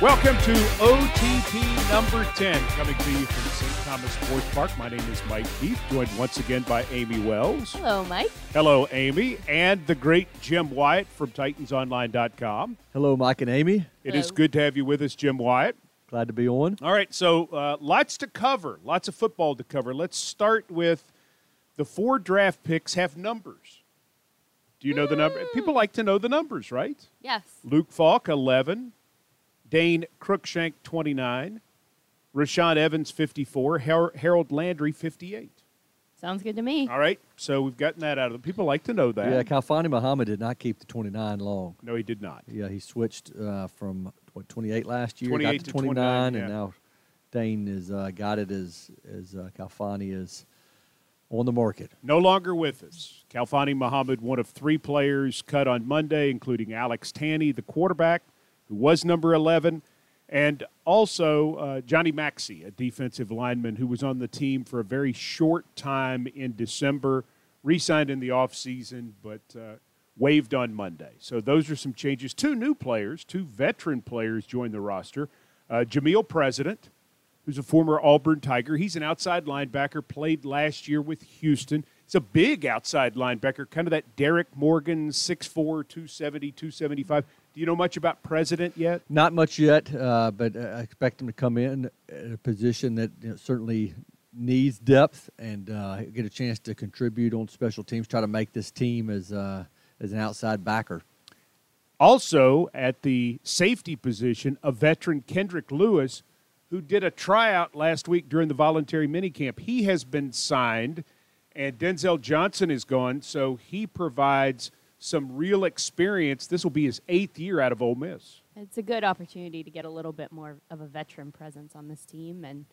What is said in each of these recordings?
Welcome to OTP number 10, coming to you from St. Thomas Sports Park. My name is Mike Keith, joined once again by Amie Wells. Hello, Mike. Hello, Amie, and the great Jim Wyatt from TitansOnline.com. Hello, Mike and Amie. It is Hello. good to have you with us, Jim Wyatt. Glad to be on. All right, so uh, lots to cover, lots of football to cover. Let's start with the four draft picks have numbers. Do you know the number? People like to know the numbers, right? Yes. Luke Falk, 11. Dane Cruikshank, 29. Rashaan Evans, 54. Har- Harold Landry, 58. Sounds good to me. All right, so we've gotten that out of them. People like to know that. Yeah, Kalfani Muhammad did not keep the 29 long. no, he did not. Yeah, he switched uh, from what 28 last year, 28 got to to 29, 29, and yeah. now Dane has uh, got it as as uh, Kalfani is on the market. No longer with us. Kalfani Muhammad, one of three players cut on Monday, including Alex Tanney, the quarterback, who was number 11, and also uh, Johnny Maxey, a defensive lineman who was on the team for a very short time in December, re signed in the offseason, but uh, waived on Monday. So those are some changes. Two new players, two veteran players joined the roster. Uh, Jameel President, who's a former Auburn Tiger. He's an outside linebacker, played last year with Houston. He's a big outside linebacker, kind of that Derrick Morgan, 6'4, 270, 275. Do you know much about President yet? Not much yet, uh, but uh, I expect him to come in at a position that you know, certainly needs depth and uh, get a chance to contribute on special teams. Try to make this team as uh, as an outside backer. Also, at the safety position, a veteran, Kendrick Lewis, who did a tryout last week during the voluntary minicamp. He has been signed, and Denzel Johnson is gone, so he provides some real experience. This will be his eighth year out of Ole Miss. It's a good opportunity to get a little bit more of a veteran presence on this team and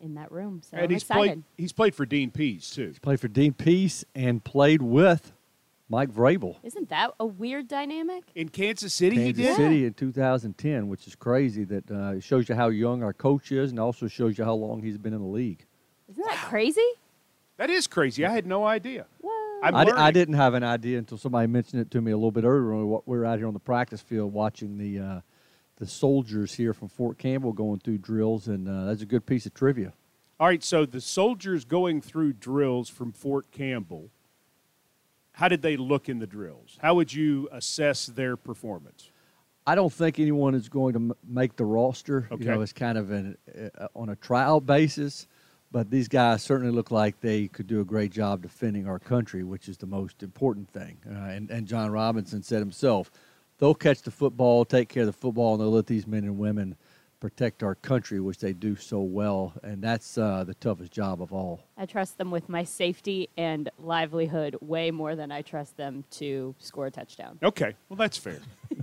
in that room. So and I'm he's excited. played. He's played for Dean Pees too. He's played for Dean Pees and played with Mike Vrabel. Isn't that a weird dynamic? In Kansas City, he Kansas did. City in 2010, which is crazy. That uh, shows you how young our coach is, and also shows you how long he's been in the league. Isn't that crazy? That is crazy. I had no idea. Whoa. I'm I, di- I learning. didn't have an idea until somebody mentioned it to me a little bit earlier. when We we were out here on the practice field watching the uh, the soldiers here from Fort Campbell going through drills, and uh, that's a good piece of trivia. All right, so the soldiers going through drills from Fort Campbell. How did they look in the drills? How would you assess their performance? I don't think anyone is going to m- make the roster. Okay. You know, it's kind of an, uh, on a trial basis, but these guys certainly look like they could do a great job defending our country, which is the most important thing. Uh, and, and Jon Robinson said himself, they'll catch the football, take care of the football, and they'll let these men and women protect our country, which they do so well. And that's uh, the toughest job of all. I trust them with my safety and livelihood way more than I trust them to score a touchdown. Okay, well that's fair.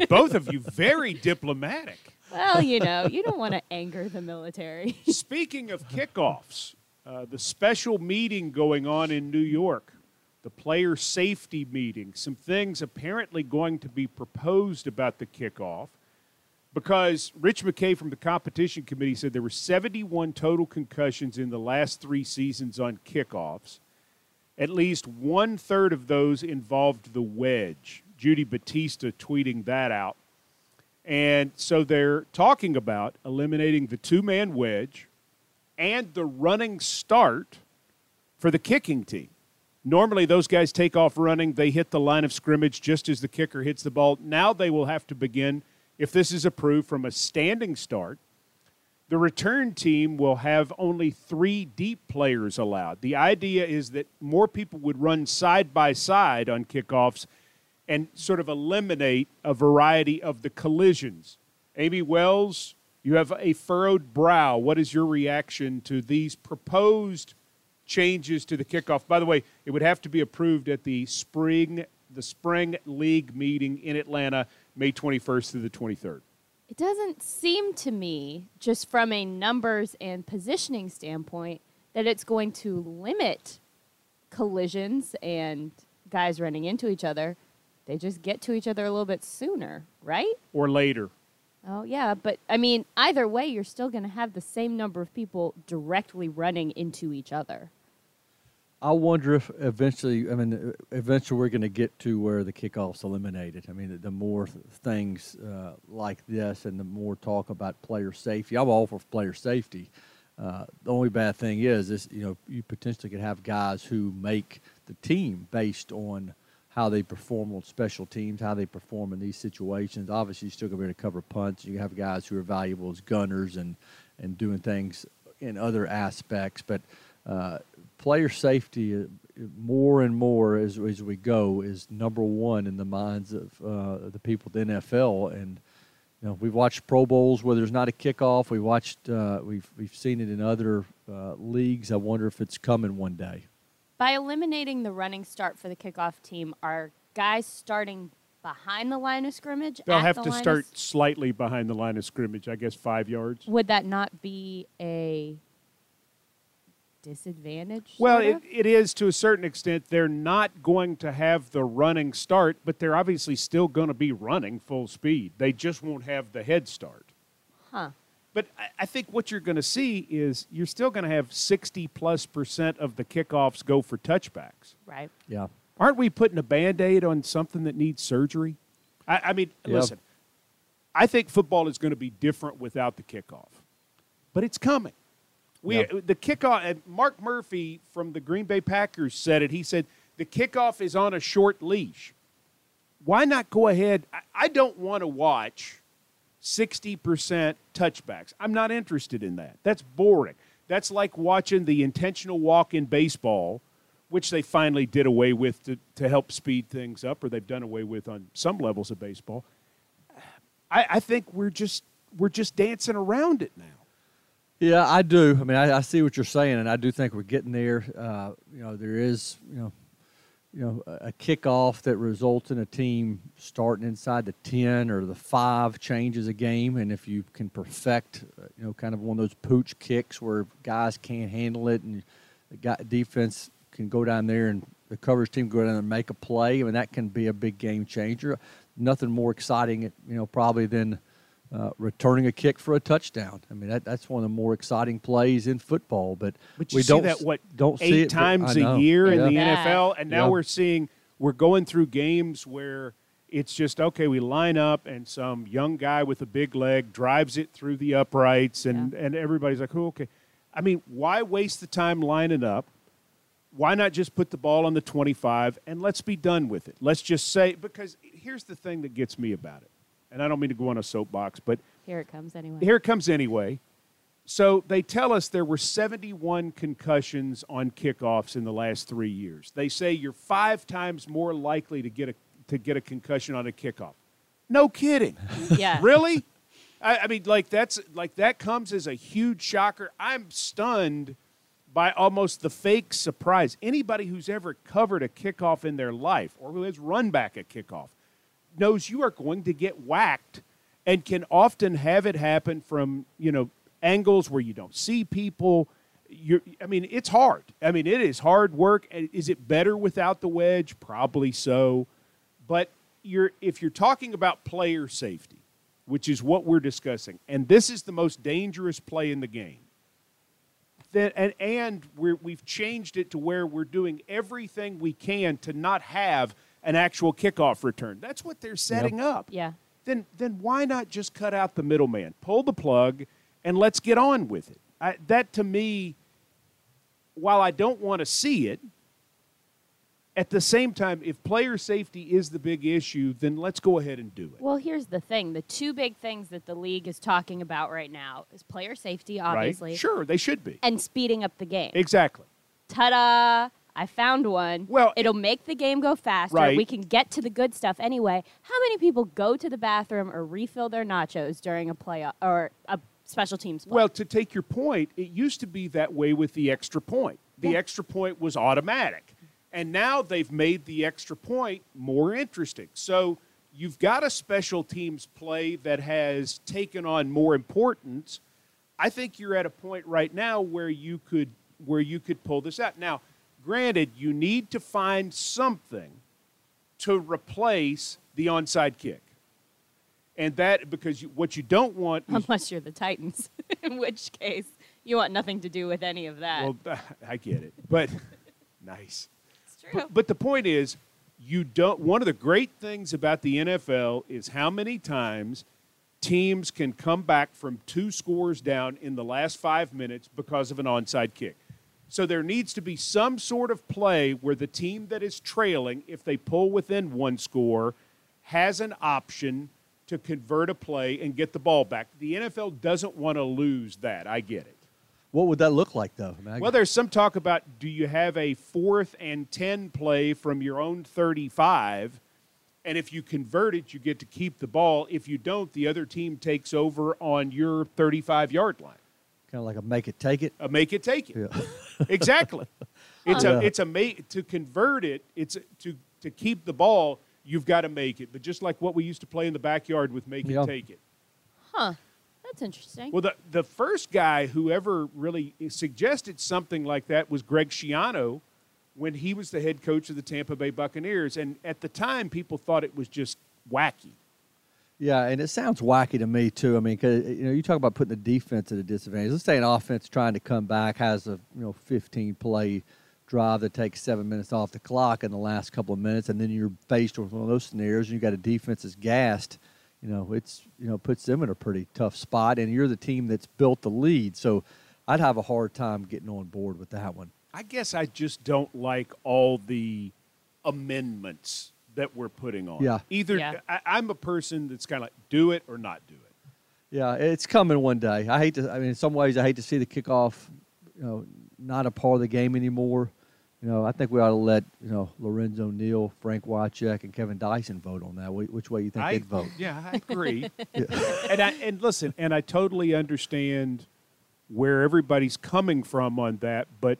Both of you very diplomatic. Well, you know, you don't want to anger the military. Speaking of kickoffs, uh, the special meeting going on in New York, the player safety meeting, some things apparently going to be proposed about the kickoff because Rich McKay from the competition committee said there were 71 total concussions in the last three seasons on kickoffs. At least one third of those involved the wedge. Judy Batista tweeting that out. And so they're talking about eliminating the two man wedge and the running start for the kicking team. Normally, those guys take off running, they hit the line of scrimmage just as the kicker hits the ball. Now they will have to begin, if this is approved, from a standing start. The return team will have only three deep players allowed. The idea is that more people would run side by side on kickoffs and sort of eliminate a variety of the collisions. Amie Wells, you have a furrowed brow. What is your reaction to these proposed changes to the kickoff? By the way, it would have to be approved at the spring the spring league meeting in Atlanta, May 21st through the 23rd. It doesn't seem to me, just from a numbers and positioning standpoint, that it's going to limit collisions and guys running into each other. They just get to each other a little bit sooner, right? or later. Oh yeah, but I mean, either way, you're still going to have the same number of people directly running into each other. I wonder if eventually, I mean, eventually we're going to get to where the kickoff's eliminated. I mean, the, the more th- things uh, like this and the more talk about player safety, I'm all for player safety. Uh, the only bad thing is, is you know, you potentially could have guys who make the team based on how they perform on special teams, how they perform in these situations. Obviously, you're still going to be able to cover punts. You have guys who are valuable as gunners and and doing things in other aspects, but uh, player safety uh, more and more as, as we go is number one in the minds of uh, the people at the NFL. And you know, we've watched Pro Bowls where there's not a kickoff. We watched, uh, we've we've seen it in other uh, leagues. I wonder if it's coming one day. By eliminating the running start for the kickoff team, are guys starting behind the line of scrimmage? They'll at have the to line of start slightly behind the line of scrimmage, I guess five yards. Would that not be a disadvantage? Well, it, it is to a certain extent. They're not going to have the running start, but they're obviously still going to be running full speed. They just won't have the head start. huh? But I, I think what you're going to see is you're still going to have 60 plus percent of the kickoffs go for touchbacks. Right. Yeah. Aren't we putting a band aid on something that needs surgery? I, I mean, Yeah. listen, I think football is going to be different without the kickoff, but it's coming. We Yeah. the kickoff. And Mark Murphy from the Green Bay Packers said it. He said the kickoff is on a short leash. Why not go ahead? I, I don't want to watch sixty percent touchbacks. I'm not interested in that. That's boring. That's like watching the intentional walk in baseball, which they finally did away with to, to help speed things up, or they've done away with on some levels of baseball. I, I think we're just we're just dancing around it now. Yeah, I do. I mean, I, I see what you're saying, and I do think we're getting there. Uh, you know, there is, you know, you know, a kickoff that results in a team starting inside the ten or the five changes a game, and if you can perfect, uh, you know, kind of one of those pooch kicks where guys can't handle it, and the guy, defense can go down there and the coverage team go down there and make a play. I mean, that can be a big game changer. Nothing more exciting, you know, probably than uh, returning a kick for a touchdown. I mean, that, that's one of the more exciting plays in football. But, But you we see don't that what don't see eight it ve- times a know. year in the Yeah. NFL, and now Yeah. we're seeing we're going through games where it's just okay. We line up, and some young guy with a big leg drives it through the uprights, and and everybody's like, "Oh, okay." I mean, why waste the time lining up? Why not just put the ball on the 25 and let's be done with it? Let's just say because here's the thing that gets me about it, and I don't mean to go on a soapbox, but Here it comes anyway. here it comes anyway. So they tell us there were 71 concussions on kickoffs in the last three years. They say you're five times more likely to get a to get a concussion on a kickoff. No kidding. yeah. really? I, I mean, like that's like that comes as a huge shocker. I'm stunned by almost the fake surprise. Anybody who's ever covered a kickoff in their life or who has run back a kickoff knows you are going to get whacked and can often have it happen from, you know, angles where you don't see people. You're, I mean, it's hard. I mean, it is hard work. Is it better without the wedge? Probably so. But you're, if you're talking about player safety, which is what we're discussing, and this is the most dangerous play in the game, then, and, and we're, we've changed it to where we're doing everything we can to not have an actual kickoff return. That's what they're setting up. Yeah. Then, then why not just cut out the middleman, pull the plug, and let's get on with it? I, that to me, while I don't want to see it, at the same time, if player safety is the big issue, then let's go ahead and do it. Well, here's the thing: the two big things that the league is talking about right now is player safety, obviously, right? Sure, they should be. and speeding up the game. Exactly. Ta-da! I found one. Well, it'll make the game go faster. Right. We can get to the good stuff anyway. How many people go to the bathroom or refill their nachos during a play or a special teams play? Well, to take your point, it used to be that way with the extra point. The Yeah. extra point was automatic. And now they've made the extra point more interesting. So you've got a special teams play that has taken on more importance. I think you're at a point right now where you could where you could pull this out. Now, granted, you need to find something to replace the onside kick. And that because you, what you don't want Unless you're the Titans, in which case you want nothing to do with any of that. well, I get it, but nice. it's true. But, but the point is, you don't. One of the great things about the NFL is how many times teams can come back from two scores down in the last five minutes because of an onside kick. So there needs to be some sort of play where the team that is trailing, if they pull within one score, has an option to convert a play and get the ball back. The NFL doesn't want to lose that. I get it. What would that look like, though? I mean, I- Well, there's some talk about do you have a fourth and 10 play from your own 35? And if you convert it, you get to keep the ball. If you don't, the other team takes over on your 35 yard line. Kind of like a make it, take it. A make it take it. Yeah. Exactly. It's Yeah. a it's a ma- to convert it. It's a, to to keep the ball. You've got to make it. But just like what we used to play in the backyard with make Yeah. it take it. huh. That's interesting. Well, the, the first guy who ever really suggested something like that was Greg Schiano when he was the head coach of the Tampa Bay Buccaneers. And at the time, people thought it was just wacky. Yeah, and it sounds wacky to me too. I mean, 'cause, you know, you talk about putting the defense at a disadvantage. Let's say an offense trying to come back has a you know 15 play drive that takes seven minutes off the clock in the last couple of minutes, and then you're faced with one of those scenarios, and you got a defense that's gassed. You know, it's you know puts them in a pretty tough spot, and you're the team that's built the lead. So, I'd have a hard time getting on board with that one. I guess I just don't like all the amendments that we're putting on. Yeah. Either Yeah. I, I'm a person that's kind of like, do it or not do it. Yeah, it's coming one day. I hate to. I mean, in some ways, I hate to see the kickoff, you know, not a part of the game anymore. You know, I think we ought to let you know Lorenzo Neal, Frank Wycheck, and Kevin Dyson vote on that. Which way you think I, they'd vote? Yeah, I agree. and I and listen, and I totally understand where everybody's coming from on that, but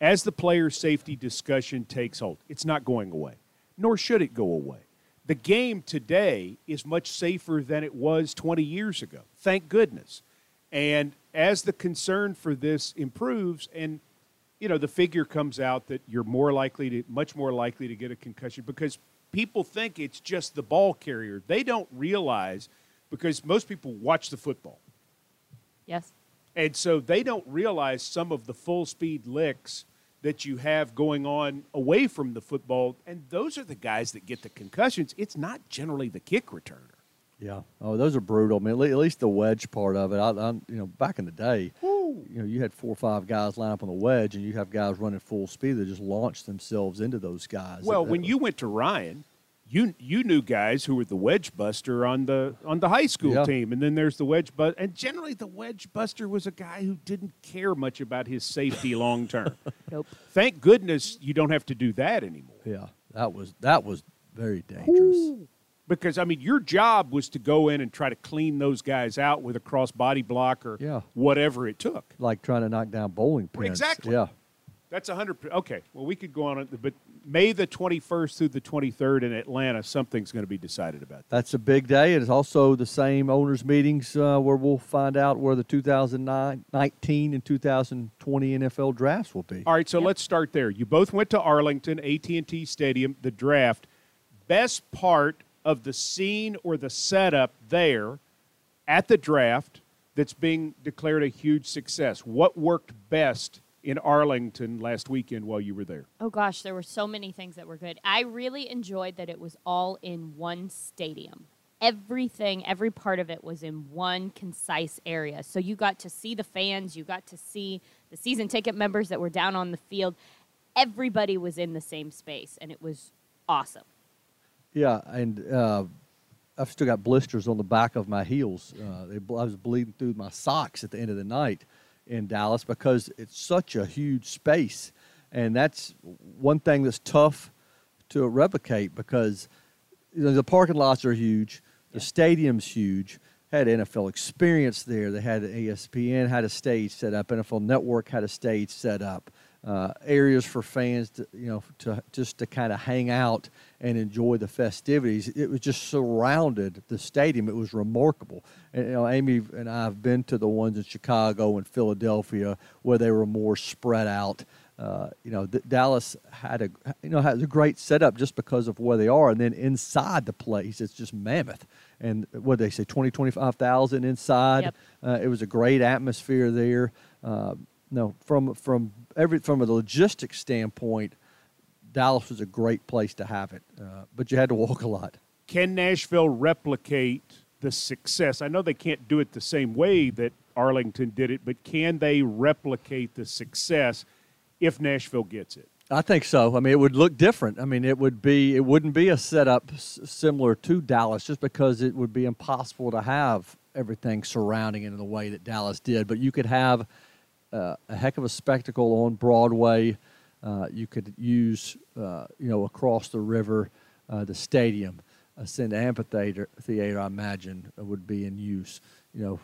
as the player safety discussion takes hold, it's not going away, nor should it go away. The game today is much safer than it was 20 years ago. Thank goodness. And as the concern for this improves and you know the figure comes out that you're more likely to much more likely to get a concussion because people think it's just the ball carrier. They don't realize because most people watch the football. yes. And so they don't realize some of the full speed licks that you have going on away from the football. And those are the guys that get the concussions. It's not generally the kick returner. Yeah. Oh, those are brutal. I mean, at least the wedge part of it. I, I, you know, back in the day, you know, you had four or five guys line up on the wedge, and you have guys running full speed that just launch themselves into those guys. Well, It- when it- you went to Ryan, you you knew guys who were the wedge buster on the on the high school Yeah. team, and then there's the wedge buster. And generally, the wedge buster was a guy who didn't care much about his safety long term. Nope. Thank goodness you don't have to do that anymore. yeah, that was that was very dangerous. Because I mean, your job was to go in and try to clean those guys out with a cross body block or Yeah. whatever it took. Like trying to knock down bowling pins. Exactly. Yeah. That's a hundred. Okay, well, we could go on, but May the twenty first through the twenty third in Atlanta, something's going to be decided about that. That's a big day. It's also the same owners' meetings uh, where we'll find out where the 2019 and 2020 NFL drafts will be. All right, so Yep. let's start there. You both went to Arlington, AT&T Stadium, the draft. Best part of the scene or the setup there at the draft that's being declared a huge success. What worked best in Arlington last weekend while you were there? Oh gosh, there were so many things that were good. I really enjoyed that it was all in one stadium. Everything, every part of it was in one concise area. So you got to see the fans, you got to see the season ticket members that were down on the field. Everybody was in the same space, and it was awesome. Yeah, and uh, I've still got blisters on the back of my heels. Uh, they, I was bleeding through my socks at the end of the night in Dallas because it's such a huge space, and that's one thing that's tough to replicate because you know, the parking lots are huge, the stadium's huge. Had NFL experience there. They had ESPN had a stage set up. NFL Network had a stage set up. Uh, areas for fans to you know to just to kind of hang out and enjoy the festivities. It was just surrounded the stadium. It was remarkable. And you know, Amie and I have been to the ones in Chicago and Philadelphia where they were more spread out. Uh, you know, th- Dallas had a you know has a great setup just because of where they are, and then inside the place it's just mammoth. and what they say 20, 25,000 inside. Yep. Uh, it was a great atmosphere there. Uh, no, from from every from a logistics standpoint, Dallas was a great place to have it, uh, but you had to walk a lot. Can Nashville replicate the success? I know they can't do it the same way that Arlington did it, but can they replicate the success if Nashville gets it? I think so. I mean, it would look different. I mean, it would be it wouldn't be a setup s- similar to Dallas, just because it would be impossible to have everything surrounding it in the way that Dallas did. But you could have a heck of a spectacle on Broadway. Uh, you could use, uh, you know, across the river, uh, the stadium, a Ascend Amphitheater. Theater, I imagine, would be in use. You know,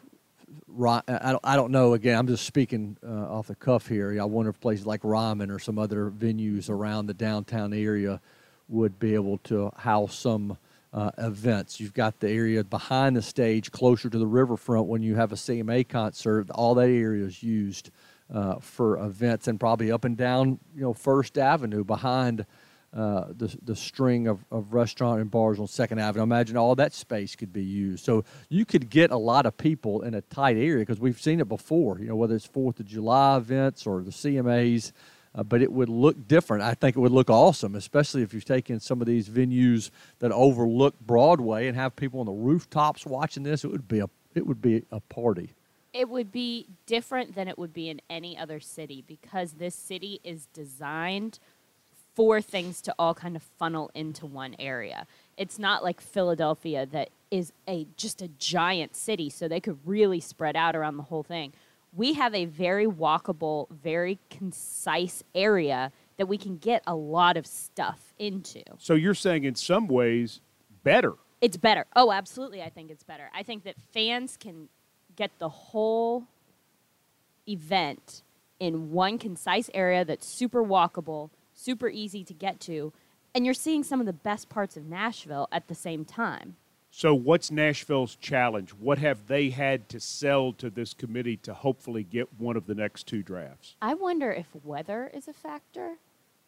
I don't, I don't know. Again, I'm just speaking uh, off the cuff here. I wonder if places like Ryman or some other venues around the downtown area would be able to house some uh, events. You've got the area behind the stage, closer to the riverfront. When you have a CMA concert, all that area is used uh, for events, and probably up and down, you know, First Avenue behind uh, the the string of, of restaurant and bars on Second Avenue. Imagine all that space could be used. So you could get a lot of people in a tight area because we've seen it before. You know, whether it's Fourth of July events or the CMAs. Uh, but it would look different. I think it would look awesome, especially if you take in some of these venues that overlook Broadway and have people on the rooftops watching this. It would be a it would be a party. it would be different than it would be in any other city because this city is designed for things to all kind of funnel into one area. It's not like Philadelphia that is a just a giant city so they could really spread out around the whole thing. We have a very walkable, very concise area that we can get a lot of stuff into. So you're saying in some ways better. It's better. Oh, absolutely. I think it's better. I think that fans can get the whole event in one concise area that's super walkable, super easy to get to, and you're seeing some of the best parts of Nashville at the same time. So what's Nashville's challenge? What have they had to sell to this committee to hopefully get one of the next two drafts? I wonder if weather is a factor.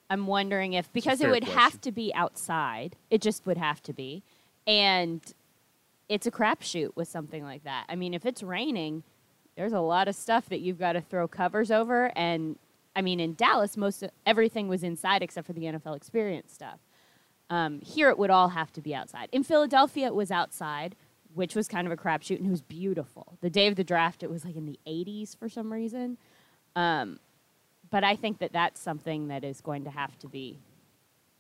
I'm wondering if because it would question. have to be outside. It just would have to be, and it's a crapshoot with something like that. I mean, if it's raining, there's a lot of stuff that you've got to throw covers over. And I mean, in Dallas, most of, everything was inside except for the NFL Experience stuff. Um, here, it would all have to be outside. In Philadelphia, it was outside, which was kind of a crapshoot, and it was beautiful. The day of the draft, it was like in the 80s for some reason. Um, but I think that that's something that is going to have to be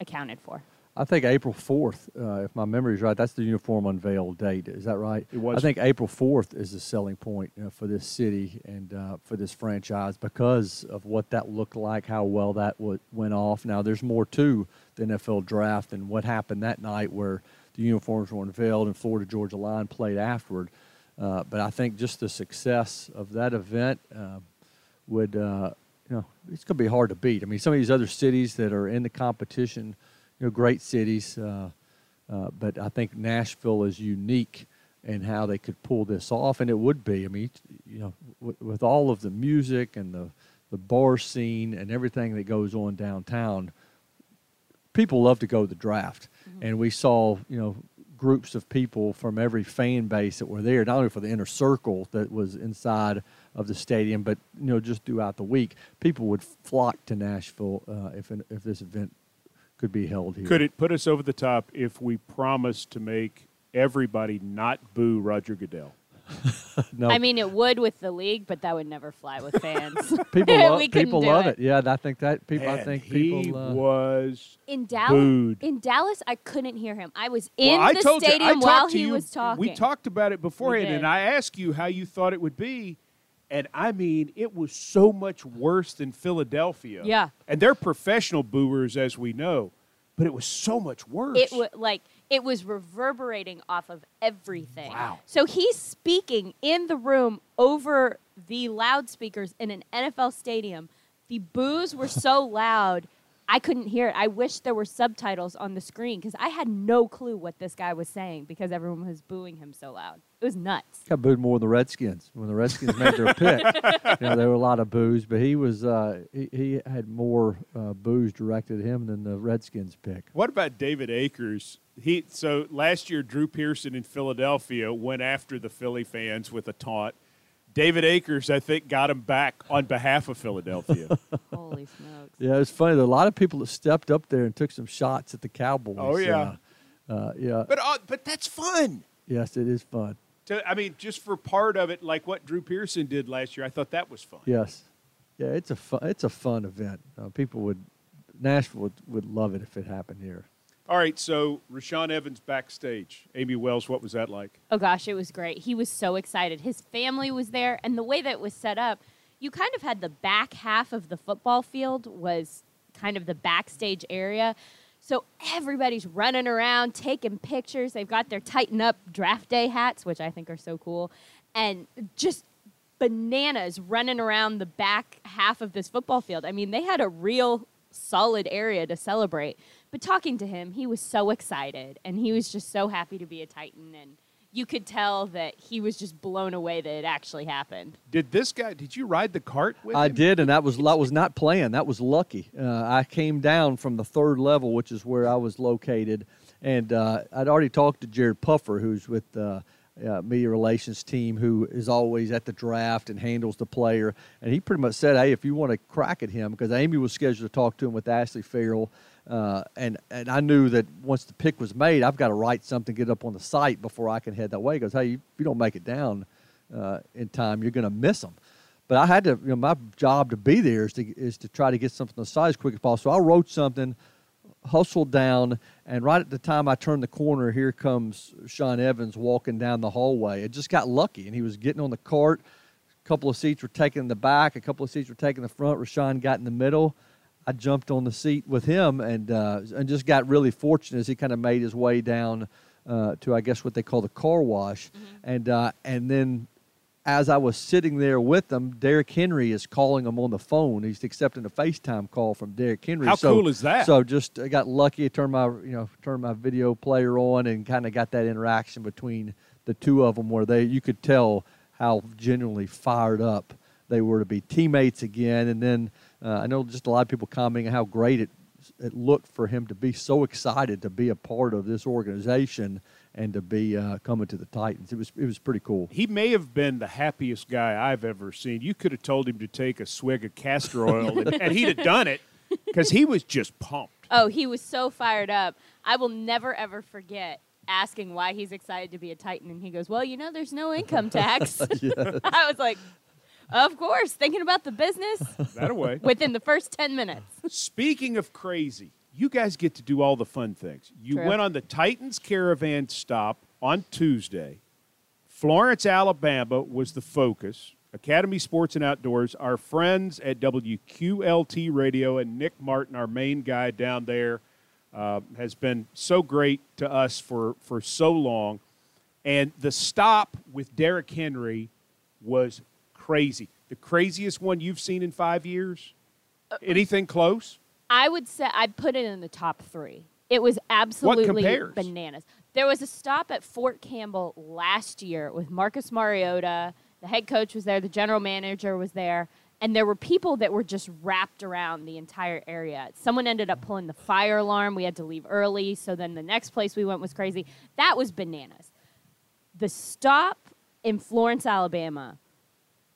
accounted for. I think April 4th, uh, if my memory is right, that's the uniform unveil date. Is that right? It was. I think April 4th is the selling point uh, for this city and uh, for this franchise because of what that looked like, how well that w- went off. Now, there's more to the NFL draft and what happened that night where the uniforms were unveiled and Florida Georgia Line played afterward. Uh, but I think just the success of that event uh, would, uh, you know, it's going to be hard to beat. I mean, some of these other cities that are in the competition, you know, great cities, uh, uh, but I think Nashville is unique in how they could pull this off, and it would be. I mean, you know, with, with all of the music and the the bar scene and everything that goes on downtown, people love to go to the draft, and we saw, you know, groups of people from every fan base that were there, not only for the inner circle that was inside of the stadium, but you know, just throughout the week, people would flock to Nashville uh, if an, if this event could be held here. Could it put us over the top if we promised to make everybody not boo Roger Goodell? No, I mean, it would with the league, but that would never fly with fans. people love, people love it. it. Yeah, I think that people. I Man, think he people. Uh, was. in Dallas, Booed. in Dallas, I couldn't hear him. I was in well, I the told stadium you, I while to he you, was talking. We talked about it beforehand, and I asked you how you thought it would be, and I mean, it was so much worse than Philadelphia. Yeah. and they're professional booers, as we know, but it was so much worse. It was like it was reverberating off of everything. Wow. So he's speaking in the room over the loudspeakers in an NFL stadium. The boos were so loud, I couldn't hear it. I wish there were subtitles on the screen because I had no clue what this guy was saying because everyone was booing him so loud. It was nuts. Got booed more than the Redskins when the Redskins made their pick. You know, there were a lot of boos, but he was uh, he, he had more uh, boos directed at him than the Redskins pick. What about David Akers? He so last year Drew Pearson in Philadelphia went after the Philly fans with a taunt. David Akers, I think, got him back on behalf of Philadelphia. Holy smokes. Yeah, it's funny. There are a lot of people that stepped up there and took some shots at the Cowboys. Oh, yeah. Uh, uh, yeah. but uh, but that's fun. yes, it is fun. To, I mean, just for part of it, like what Drew Pearson did last year, I thought that was fun. Yes. Yeah, it's a fun, it's a fun event. Uh, people would Nashville would, would love it if it happened here. All right, so Rashaan Evans backstage. Amie Wells, what was that like? Oh gosh, it was great. He was so excited. His family was there, and the way that it was set up, you kind of had the back half of the football field was kind of the backstage area. So everybody's running around, taking pictures. They've got their tighten up draft day hats, which I think are so cool, and just bananas running around the back half of this football field. I mean, they had a real solid area to celebrate. But talking to him, he was so excited and he was just so happy to be a Titan and you could tell that he was just blown away that it actually happened. Did this guy? Did you ride the cart with I him? did, and that was that was not planned. That was lucky. Uh, I came down from the third level, which is where I was located, and uh, I'd already talked to Jared Puffer, who's with the uh, media relations team, who is always at the draft and handles the player. And he pretty much said, "Hey, if you want to crack at him, because Amie was scheduled to talk to him with Ashley Farrell." Uh, and and I knew that once the pick was made, I've got to write something, get up on the site before I can head that way. He goes, hey, if you don't make it down uh, in time, you're going to miss them. But I had to, you know, my job to be there is to is to try to get something on the site as quick as possible. So I wrote something, hustled down, and right at the time I turned the corner, here comes Sean Evans walking down the hallway. It just got lucky, and he was getting on the cart. A couple of seats were taken in the back, a couple of seats were taken in the front. Rashaan got in the middle. I jumped on the seat with him and uh, and just got really fortunate as he kind of made his way down uh, to I guess what they call the car wash, and uh, and then as I was sitting there with them, Derrick Henry is calling him on the phone. He's accepting a FaceTime call from Derrick Henry. How so, cool is that? So just I got lucky. Turned my you know turned my video player on and kind of got that interaction between the two of them where they you could tell how genuinely fired up they were to be teammates again. And then uh, I know just a lot of people commenting on how great it it looked for him to be so excited to be a part of this organization and to be uh, coming to the Titans. It was it was pretty cool. He may have been the happiest guy I've ever seen. You could have told him to take a swig of castor oil, and, and he'd have done it because he was just pumped. Oh, he was so fired up. I will never ever forget asking why he's excited to be a Titan and he goes, "Well, you know there's no income tax." I was like, "Of course, thinking about the business That away. within the first 10 minutes." Speaking of crazy, you guys get to do all the fun things. You True. went on the Titans Caravan stop on Tuesday. Florence, Alabama was the focus. Academy Sports and Outdoors, our friends at WQLT Radio, and Nick Martin, our main guy down there, uh, has been so great to us for, for so long. And the stop with Derrick Henry was crazy. The craziest one you've seen in five years? Uh, Anything close? I would say I'd put it in the top three. It was absolutely bananas. There was a stop at Fort Campbell last year with Marcus Mariota. The head coach was there, the general manager was there, and there were people that were just wrapped around the entire area. Someone ended up pulling the fire alarm. We had to leave early, so then the next place we went was crazy. That was bananas. The stop in Florence, Alabama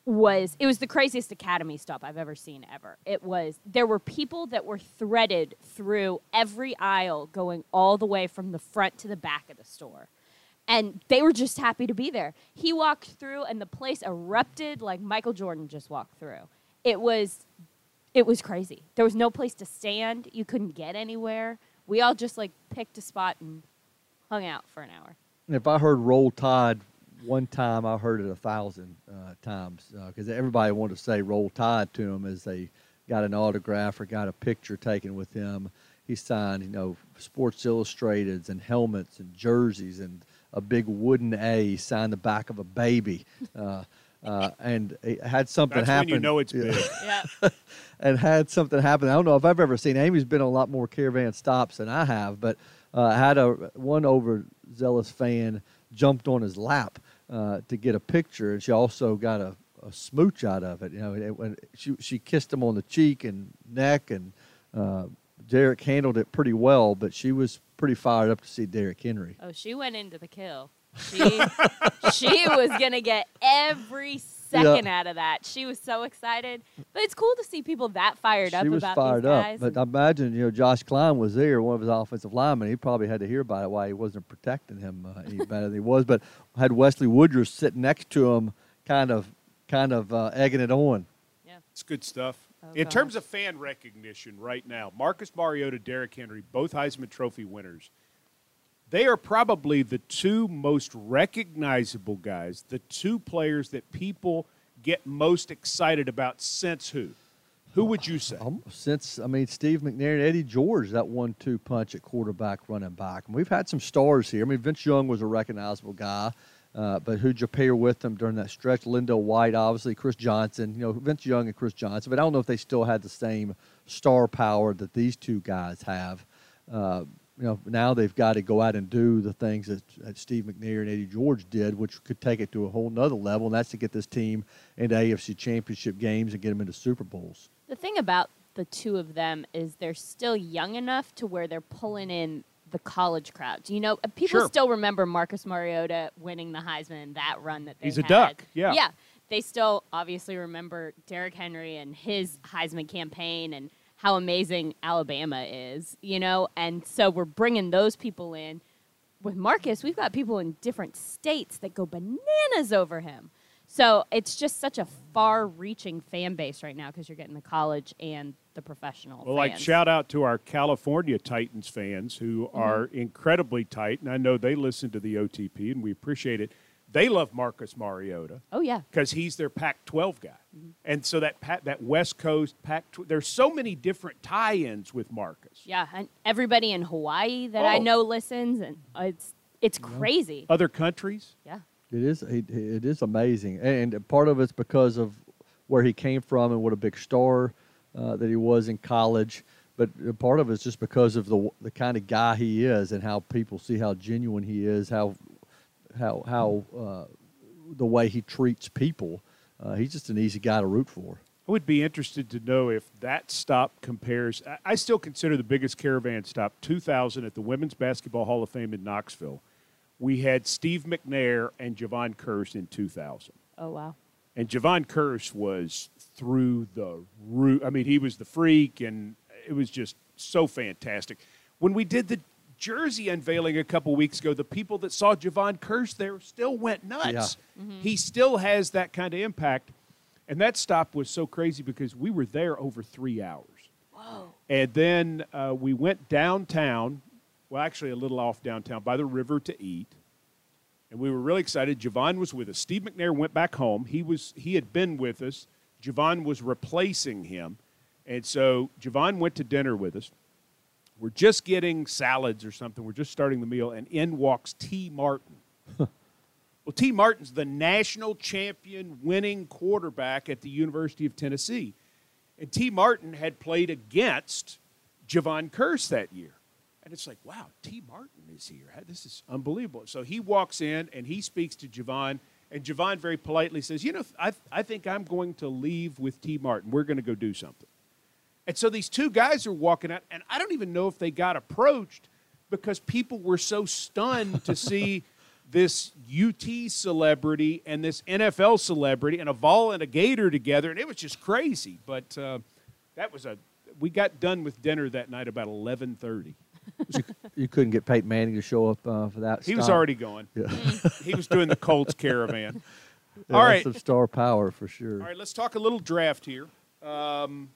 was it was the craziest academy stop I've ever seen ever. It was there were people that were threaded through every aisle going all the way from the front to the back of the store. And they were just happy to be there. He walked through and the place erupted like Michael Jordan just walked through. It was it was crazy. There was no place to stand. You couldn't get anywhere. We all just like picked a spot and hung out for an hour. If I heard "Roll Tide" one time, I heard it a thousand uh, times because everybody wanted to say "Roll Tide" to him as they got an autograph or got a picture taken with him. He signed, you know, Sports Illustrateds and helmets and jerseys and a big wooden A. He signed the back of a baby. Uh, uh, and it had something That's happen. you know it's big. Yeah. and had something happen. I don't know if I've ever seen. Amie's been on a lot more caravan stops than I have, but uh, had a one overzealous fan jumped on his lap uh, to get a picture, and she also got a, a smooch out of it. You know, it, when she she kissed him on the cheek and neck, and uh, Derrick handled it pretty well. But she was pretty fired up to see Derrick Henry. Oh, she went into the kill. She she was gonna get every second out of that. She was so excited. But it's cool to see people that fired up she was about fired these up. But I imagine, you know, Josh Kline was there, one of his offensive linemen. He probably had to hear about it why he wasn't protecting him uh, any better than he was. But had Wesley Woodyard sitting next to him, kind of, kind of uh, egging it on. yeah. It's good stuff. Oh, In terms of fan recognition right now, Marcus Mariota, Derrick Henry, both Heisman Trophy winners. They are probably the two most recognizable guys, the two players that people get most excited about since who? Who would you say? Um, since I mean Steve McNair and Eddie George, that one-two punch at quarterback, running back. And we've had some stars here. I mean Vince Young was a recognizable guy, uh, but who'd you pair with them during that stretch? LenDale White, obviously, Chris Johnson. You know Vince Young and Chris Johnson. But I don't know if they still had the same star power that these two guys have. Uh, you know now they've got to go out and do the things that, that Steve McNair and Eddie George did, which could take it to a whole nother level, and that's to get this team into AFC Championship games and get them into Super Bowls. The thing about the two of them is they're still young enough to where they're pulling in the college crowd. You know, uh, people Sure. still remember Marcus Mariota winning the Heisman that run that they had? He's a duck, yeah. Yeah. They still obviously remember Derrick Henry and his Heisman campaign and how amazing Alabama is, you know? And so we're bringing those people in. With Marcus, we've got people in different states that go bananas over him. So it's just such a far-reaching fan base right now because you're getting the college and the professional. Well, like shout out to our California Titans fans who Mm-hmm. are incredibly tight, and I know they listen to the OTP, and we appreciate it. They love Marcus Mariota Oh yeah, because he's their Pac-12 guy, Mm-hmm. and so that Pac- that West Coast Pac. There's so many different tie-ins with Marcus. yeah, and everybody in Hawaii that I Oh. know listens, and it's it's crazy. Other countries, Yeah, It is it, it is amazing, and part of it's because of where he came from and what a big star uh, that he was in college. But part of it's just because of the the kind of guy he is and how people see how genuine he is, how how how uh, the way he treats people. Uh, he's just an easy guy to root for. I would be interested to know if that stop compares. I- I still consider the biggest caravan stop 2000 at the Women's Basketball Hall of Fame in Knoxville. We had Steve McNair and Jevon Kearse in 2000. Oh wow. And Jevon Kearse was through the roof. I mean, he was the freak, and it was just so fantastic. When we did the jersey unveiling a couple weeks ago, the people that saw Jevon Kearse there still went nuts. He still has that kind of impact. And that stop was so crazy because we were there over three hours. Whoa. And then uh, we went downtown, well, actually a little off downtown by the river to eat. And we were really excited. Jevon was with us. Steve McNair went back home. He was he had been with us. Jevon was replacing him. And so Jevon went to dinner with us. We're just getting salads or something. We're just starting the meal, and in walks Tee Martin. well, Tee Martin's the national champion winning quarterback at the University of Tennessee. And Tee Martin had played against Jevon Kearse that year. And it's like, wow, Tee Martin is here. This is unbelievable. So he walks in and he speaks to Jevon. And Jevon very politely says, You know, I, I think I'm going to leave with Tee Martin. We're going to go do something. And so these two guys are walking out, and I don't even know if they got approached because people were so stunned to see this UT celebrity and this NFL celebrity and a Vol and a Gator together, and it was just crazy. But uh, that was a we got done with dinner that night about eleven thirty. You couldn't get Peyton Manning to show up uh, for that. He was already gone. Yeah. He was doing the Colts caravan. Yeah, All that's right, some star power for sure. all right. Let's talk a little draft here. Um,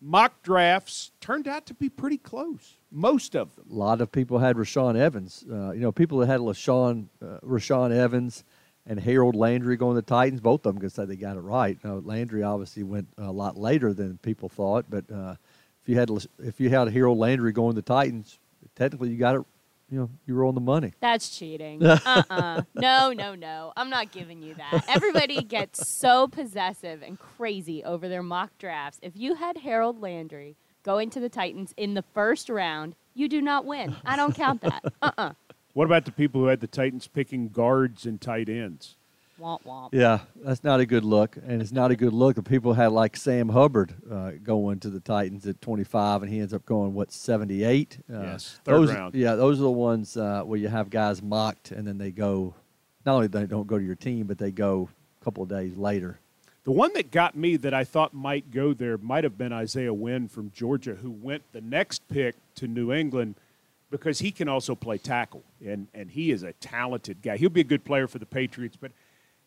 mock drafts turned out to be pretty close. Most of them. A lot of people had Rashaan Evans. Uh, you know, people that had LaShawn, uh, Rashaan Evans and Harold Landry going to the Titans, both of them can say they got it right. Now, Landry obviously went a lot later than people thought, but uh, if you had if you had Harold Landry going to the Titans, technically you got it. You know, you were on the money. That's cheating. uh-uh. No, no, no. I'm not giving you that. Everybody gets so possessive and crazy over their mock drafts. If you had Harold Landry going to the Titans in the first round, you do not win. I don't count that. Uh-uh. What about the people who had the Titans picking guards and tight ends? Womp womp. Yeah, that's not a good look, and it's not a good look. The people had like Sam Hubbard uh, going to the Titans at 25, and he ends up going what 78. Uh, Yes, third those, round. Yeah, those are the ones uh, where you have guys mocked, and then they go. Not only they don't go to your team, but they go a couple of days later. The one that got me that I thought might go there might have been Isaiah Wynn from Georgia, who went the next pick to New England because he can also play tackle, and, and he is a talented guy. He'll be a good player for the Patriots, but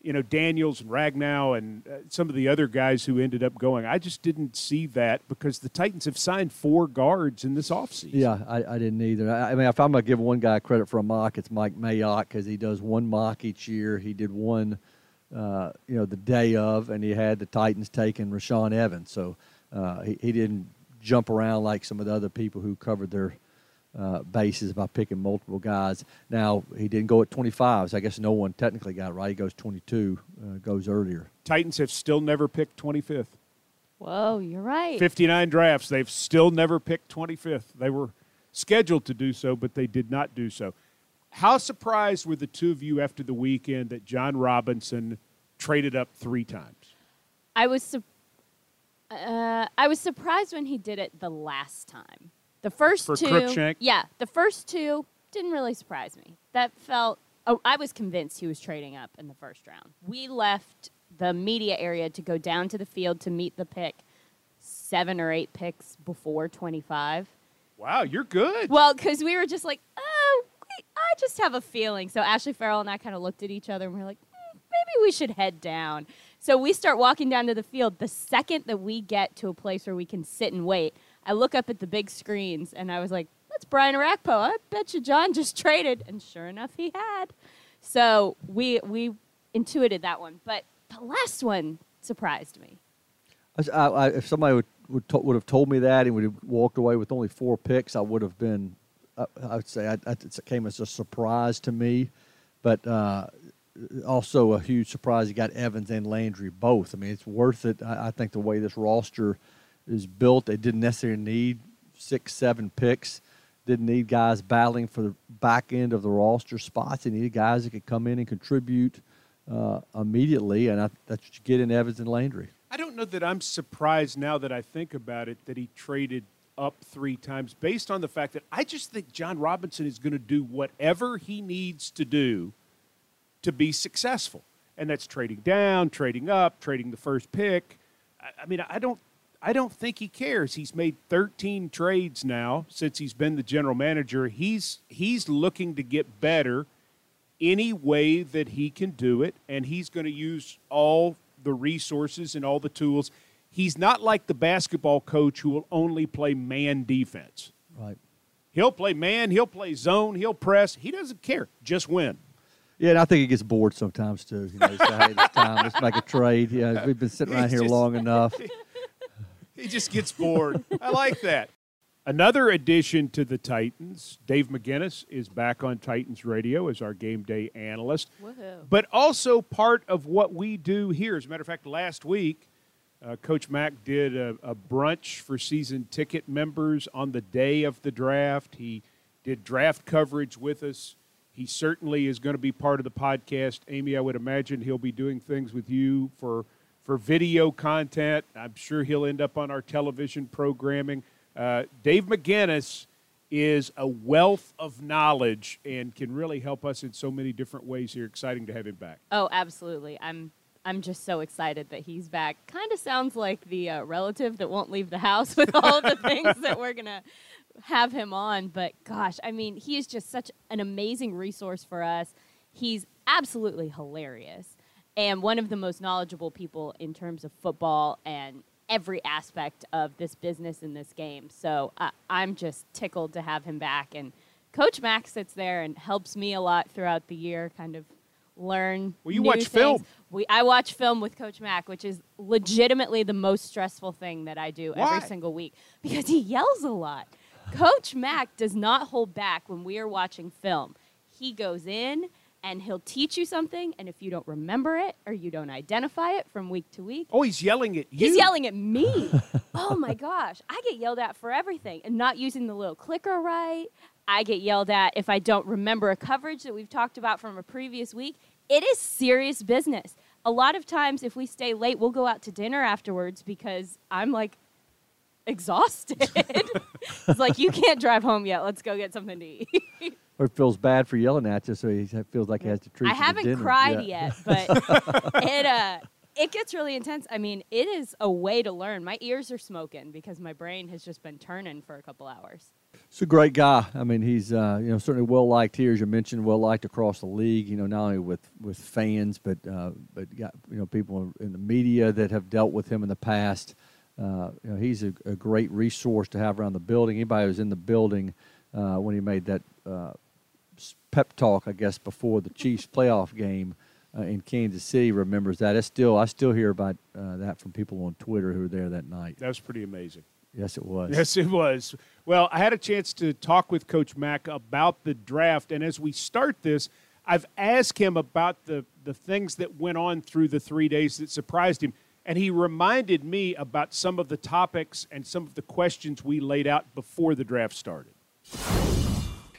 you know Daniels and Ragnow and uh, some of the other guys who ended up going, I just didn't see that because the Titans have signed four guards in this offseason. Yeah, I, I didn't either. I, I mean, if I'm going to give one guy credit for a mock, it's Mike Mayock because he does one mock each year. He did one, uh, you know, the day of, and he had the Titans taking Rashaan Evans. So uh, he, he didn't jump around like some of the other people who covered their uh, bases by picking multiple guys. Now, he didn't go at 25, so I guess no one technically got it right. He goes 22, uh, goes earlier. Titans have still never picked 25th. Whoa, you're right. 59 drafts. They've still never picked 25th. They were scheduled to do so, but they did not do so. How surprised were the two of you after the weekend that Jon Robinson traded up three times? I was su- uh, I was surprised when he did it the last time. The first For two, yeah, the first two didn't really surprise me. That felt. Oh, I was convinced he was trading up in the first round. We left the media area to go down to the field to meet the pick seven or eight picks before 25. Wow, you're good. Well, because we were just like, oh, I just have a feeling. So Ashley Farrell and I kind of looked at each other and we are like, "Hmm, maybe we should head down. So we start walking down to the field. The second that we get to a place where we can sit and wait, I look up at the big screens and I was like, that's Brian Orakpo. I bet you Jon just traded. And sure enough, he had. So we, we intuited that one. But the last one surprised me. I, I, if somebody would would, to, would have told me that and would have walked away with only four picks, I would have been. I, I would say I, it came as a surprise to me, but uh, also a huge surprise. You got Evans and Landry both. I mean, it's worth it. I, I think the way this roster is built, they didn't necessarily need six, seven picks. Didn't need guys battling for the back end of the roster spots. They needed guys that could come in and contribute uh, immediately, and I, that's what you get in Evans and Landry. I don't know that I'm surprised now that I think about it that he traded up three times based on the fact that I just think Jon Robinson is going to do whatever he needs to do to be successful. And that's trading down, trading up, trading the first pick. I, I mean, I don't I don't think he cares. He's made 13 trades now since he's been the general manager. He's he's looking to get better any way that he can do it, and he's going to use all the resources and all the tools. He's not like the basketball coach who will only play man defense. Right. He'll play man, he'll play zone, he'll press. He doesn't care. Just win. Yeah, and I think he gets bored sometimes too. You know, he's like, hey, it's time. Let's make a trade. Yeah, we've been sitting around here just- long enough. He just gets bored. I like that. Another addition to the Titans, Dave McGinnis is back on Titans radio as our game day analyst. Woohoo. but also part of what we do here. As a matter of fact, last week, uh, Coach Mack did a, a brunch for season ticket members on the day of the draft. He did draft coverage with us. He certainly is going to be part of the podcast. Amie, I would imagine he'll be doing things with you for for video content. I'm sure he'll end up on our television programming. Uh, Dave McGinnis is a wealth of knowledge and can really help us in so many different ways here. Exciting to have him back. Oh, absolutely. I'm I'm just so excited that he's back. Kind of sounds like the uh, relative that won't leave the house with all the things that we're gonna have him on. But gosh, I mean, he is just such an amazing resource for us. He's absolutely hilarious and one of the most knowledgeable people in terms of football and every aspect of this business in this game. So uh, I'm just tickled to have him back. And Coach Max sits there and helps me a lot throughout the year, kind of learn. Well, you watch things. film. We I watch film with Coach Mack, which is legitimately the most stressful thing that I do Why? every single week because he yells a lot. Coach Mack does not hold back when we are watching film. He goes in and he'll teach you something, and if you don't remember it or you don't identify it from week to week, Oh, he's yelling at you. He's yelling at me. oh my gosh. I get yelled at for everything and not using the little clicker right. I get yelled at if I don't remember a coverage that we've talked about from a previous week. it is serious business. A lot of times, if we stay late, we'll go out to dinner afterwards because I'm like exhausted. it's like, you can't drive home yet. Let's go get something to eat. or feels bad for yelling at you, so he feels like he has to treat I haven't cried Yeah. yet, but it uh it gets really intense. I mean, it is a way to learn. My ears are smoking because my brain has just been turning for a couple hours. He's a great guy. I mean, he's uh, you know certainly well liked here, as you mentioned, well liked across the league. You know, not only with, with fans, but uh, but got you know people in the media that have dealt with him in the past. Uh, you know, he's a, a great resource to have around the building. Anybody who's in the building uh, when he made that uh, pep talk, I guess, before the Chiefs playoff game uh, in Kansas City remembers that. It's still I still hear about uh, that from people on Twitter who were there that night. That was pretty amazing. Yes, it was. Yes, it was. Well, I had a chance to talk with Coach Mack about the draft, and as we start this, I've asked him about the the things that went on through the three days that surprised him, and he reminded me about some of the topics and some of the questions we laid out before the draft started.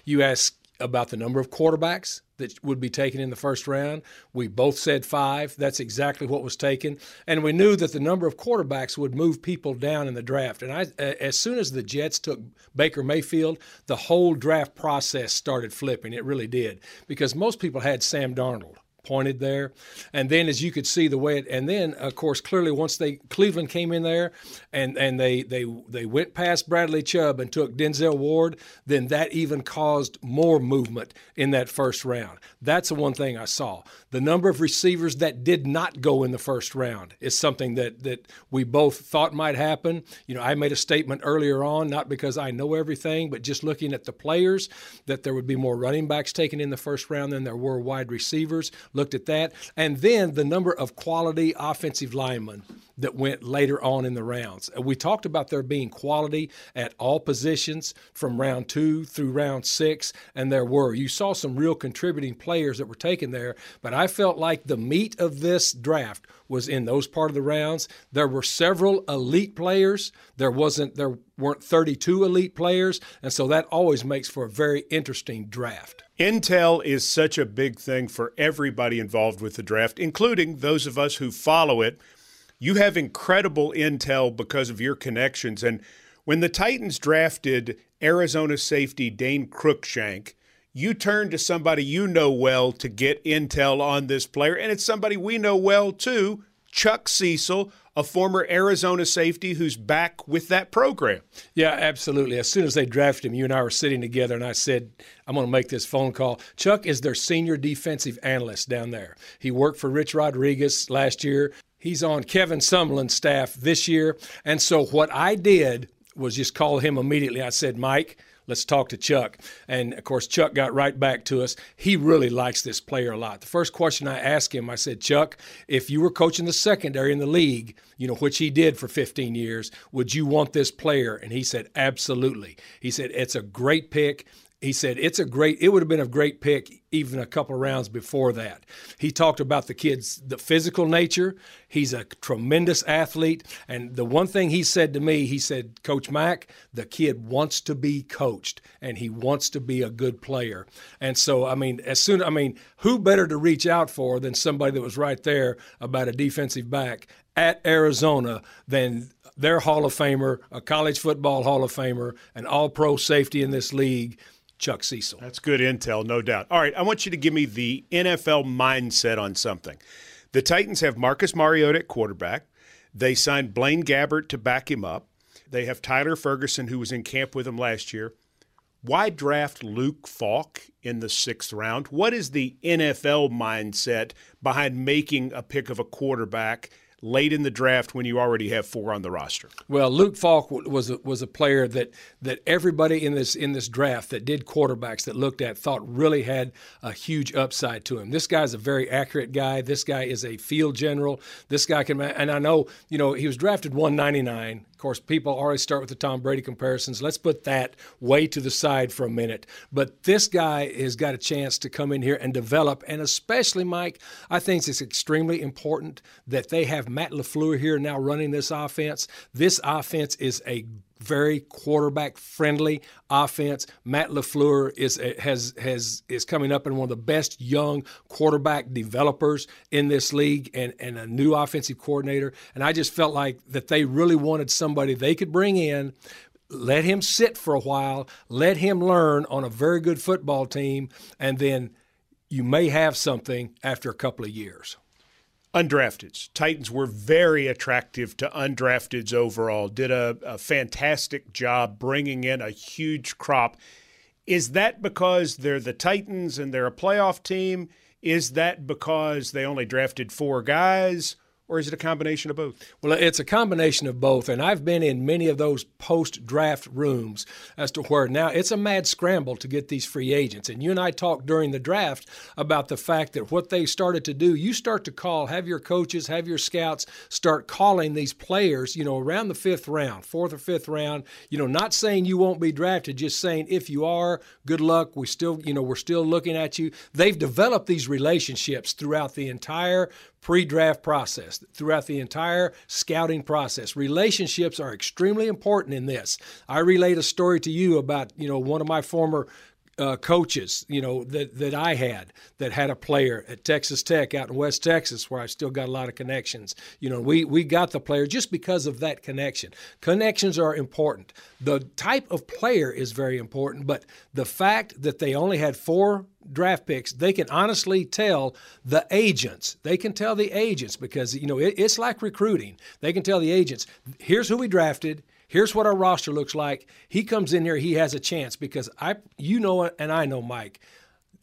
You asked about the number of quarterbacks that would be taken in the first round. We both said five. That's exactly what was taken. And we knew that the number of quarterbacks would move people down in the draft. And I, as soon as the Jets took Baker Mayfield, the whole draft process started flipping. It really did. Because most people had Sam Darnold pointed there. And then as you could see the way it and then of course clearly once they Cleveland came in there and and they they they went past Bradley Chubb and took Denzel Ward, then that even caused more movement in that first round. That's the one thing I saw. The number of receivers that did not go in the first round is something that that we both thought might happen. You know, I made a statement earlier on not because I know everything, but just looking at the players that there would be more running backs taken in the first round than there were wide receivers looked at that. And then the number of quality offensive linemen that went later on in the rounds. We talked about there being quality at all positions from round two through round six, and there were. You saw some real contributing players that were taken there, but I felt like the meat of this draft was in those part of the rounds. There were several elite players. There wasn't there weren't 32 elite players, and so that always makes for a very interesting draft. Intel is such a big thing for everybody involved with the draft, including those of us who follow it. You have incredible intel because of your connections. And when the Titans drafted Arizona safety Dane Cruikshank, you turned to somebody you know well to get intel on this player. And it's somebody we know well too, Chuck Cecil, a former Arizona safety who's back with that program. Yeah, absolutely. As soon as they drafted him, you and I were sitting together, and I said, I'm going to make this phone call. Chuck is their senior defensive analyst down there. He worked for Rich Rodriguez last year. He's on Kevin Sumlin's staff this year. And so what I did was just call him immediately. I said, Mike, let's talk to Chuck. And of course, Chuck got right back to us. He really likes this player a lot. The first question I asked him, I said, Chuck, if you were coaching the secondary in the league, you know, which he did for 15 years, would you want this player? And he said, absolutely. He said, it's a great pick. He said it's a great. It would have been a great pick even a couple of rounds before that. He talked about the kid's the physical nature. He's a tremendous athlete, and the one thing he said to me, he said, "Coach Mack, the kid wants to be coached, and he wants to be a good player." And so, I mean, as soon, I mean, who better to reach out for than somebody that was right there about a defensive back at Arizona than their Hall of Famer, a college football Hall of Famer, an All Pro safety in this league. Chuck Cecil. That's good intel, no doubt. All right, I want you to give me the NFL mindset on something. The Titans have Marcus Mariota at quarterback. They signed Blaine Gabbert to back him up. They have Tyler Ferguson, who was in camp with him last year. Why draft Luke Falk in the sixth round? What is the NFL mindset behind making a pick of a quarterback late in the draft when you already have four on the roster? Well, Luke Falk was a, was a player that that everybody in this in this draft that did quarterbacks that looked at thought really had a huge upside to him. This guy's a very accurate guy. This guy is a field general. This guy can and I know you know he was drafted 199. Of course, people always start with the Tom Brady comparisons. Let's put that way to the side for a minute. But this guy has got a chance to come in here and develop, and especially Mike, I think it's extremely important that they have Matt LaFleur here now running this offense. This offense is a very quarterback friendly offense. Matt LaFleur is has has is coming up in one of the best young quarterback developers in this league and, and a new offensive coordinator. And I just felt like that they really wanted somebody they could bring in let him sit for a while, let him learn on a very good football team, and then you may have something after a couple of years. Undrafteds. Titans were very attractive to undrafteds overall, did a, a fantastic job bringing in a huge crop. Is that because they're the Titans and they're a playoff team? Is that because they only drafted four guys? Or is it a combination of both? Well, it's a combination of both. And I've been in many of those post draft rooms as to where now it's a mad scramble to get these free agents. And you and I talked during the draft about the fact that what they started to do, you start to call, have your coaches, have your scouts start calling these players, you know, around the fifth round, fourth or fifth round, you know, not saying you won't be drafted, just saying if you are, good luck. We still, you know, we're still looking at you. They've developed these relationships throughout the entire pre draft process, throughout the entire scouting process. Relationships are extremely important in this. I relayed a story to you about, you know, one of my former uh, coaches, you know, that, that I had that had a player at Texas Tech out in West Texas where I still got a lot of connections. You know, we, we got the player just because of that connection. Connections are important. The type of player is very important, but the fact that they only had four draft picks, they can honestly tell the agents. They can tell the agents because you know it, it's like recruiting. They can tell the agents, "Here's who we drafted. Here's what our roster looks like. He comes in here, he has a chance." Because I, you know, and I know Mike.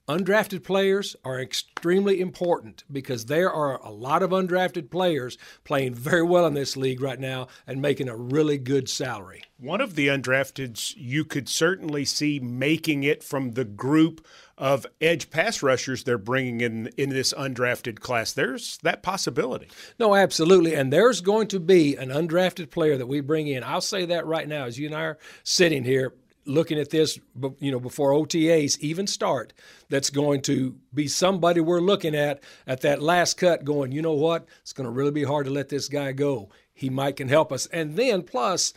Undrafted players are extremely important because there are a lot of undrafted players playing very well in this league right now and making a really good salary. One of the undrafteds you could certainly see making it from the group of edge pass rushers they're bringing in in this undrafted class. There's that possibility. No, absolutely. And there's going to be an undrafted player that we bring in. I'll say that right now as you and I are sitting here looking at this, you know, before OTAs even start, that's going to be somebody we're looking at at that last cut going, you know what? It's going to really be hard to let this guy go. He might can help us. And then plus,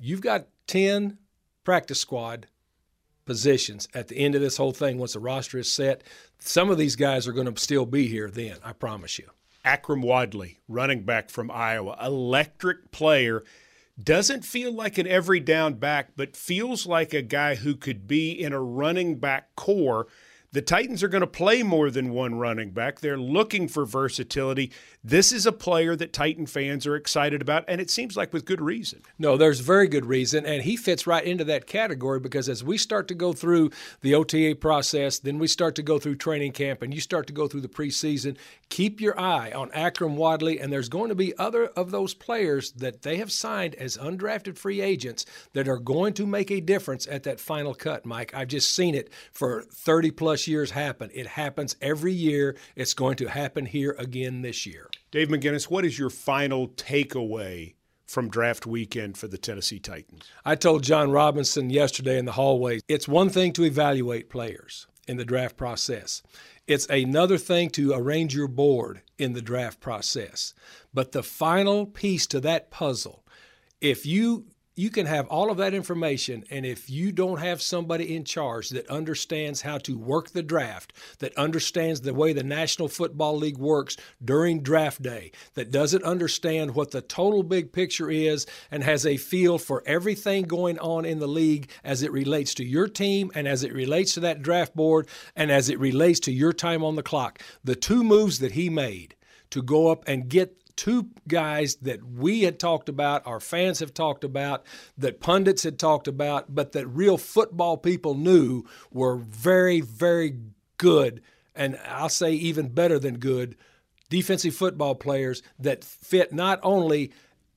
you've got 10 practice squad positions at the end of this whole thing once the roster is set. Some of these guys are going to still be here then, I promise you. Akrum Wadley, running back from Iowa, electric player. Doesn't feel like an every down back, but feels like a guy who could be in a running back core the Titans are going to play more than one running back. They're looking for versatility. This is a player that Titan fans are excited about, and it seems like with good reason. No, there's very good reason, and he fits right into that category because as we start to go through the OTA process, then we start to go through training camp, and you start to go through the preseason. Keep your eye on Akrum Wadley, and there's going to be other of those players that they have signed as undrafted free agents that are going to make a difference at that final cut, Mike. I've just seen it for 30 plus years happen. It happens every year. It's going to happen here again this year. Dave McGinnis, what is your final takeaway from draft weekend for the Tennessee Titans? I told Jon Robinson yesterday in the hallway it's one thing to evaluate players in the draft process. It's another thing to arrange your board in the draft process. But the final piece to that puzzle, if you you can have all of that information and if you don't have somebody in charge that understands how to work the draft that understands the way the national football league works during draft day that doesn't understand what the total big picture is and has a feel for everything going on in the league as it relates to your team and as it relates to that draft board and as it relates to your time on the clock the two moves that he made to go up and get two guys that we had talked about, our fans have talked about, that pundits had talked about, but that real football people knew were very, very good, and I'll say even better than good defensive football players that fit not only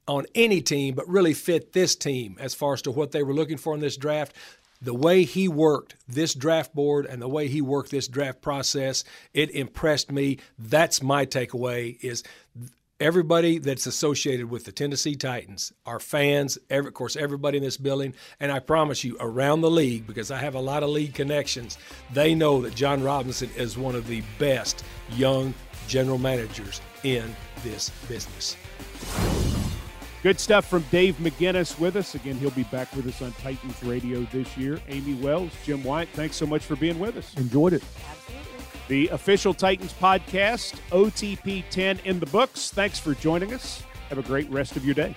on any team, but really fit this team as far as to what they were looking for in this draft. The way he worked this draft board and the way he worked this draft process it impressed me. That's my takeaway is everybody that's associated with the Tennessee Titans, our fans, every, of course, everybody in this building, and I promise you, around the league, because I have a lot of league connections, they know that Jon Robinson is one of the best young general managers in this business. Good stuff from Dave McGinnis with us. Again, he'll be back with us on Titans Radio this year. Amie Wells, Jim Wyatt, thanks so much for being with us. Enjoyed it. Absolutely. The official Titans podcast, OTP 10 in the books. Thanks for joining us. Have a great rest of your day.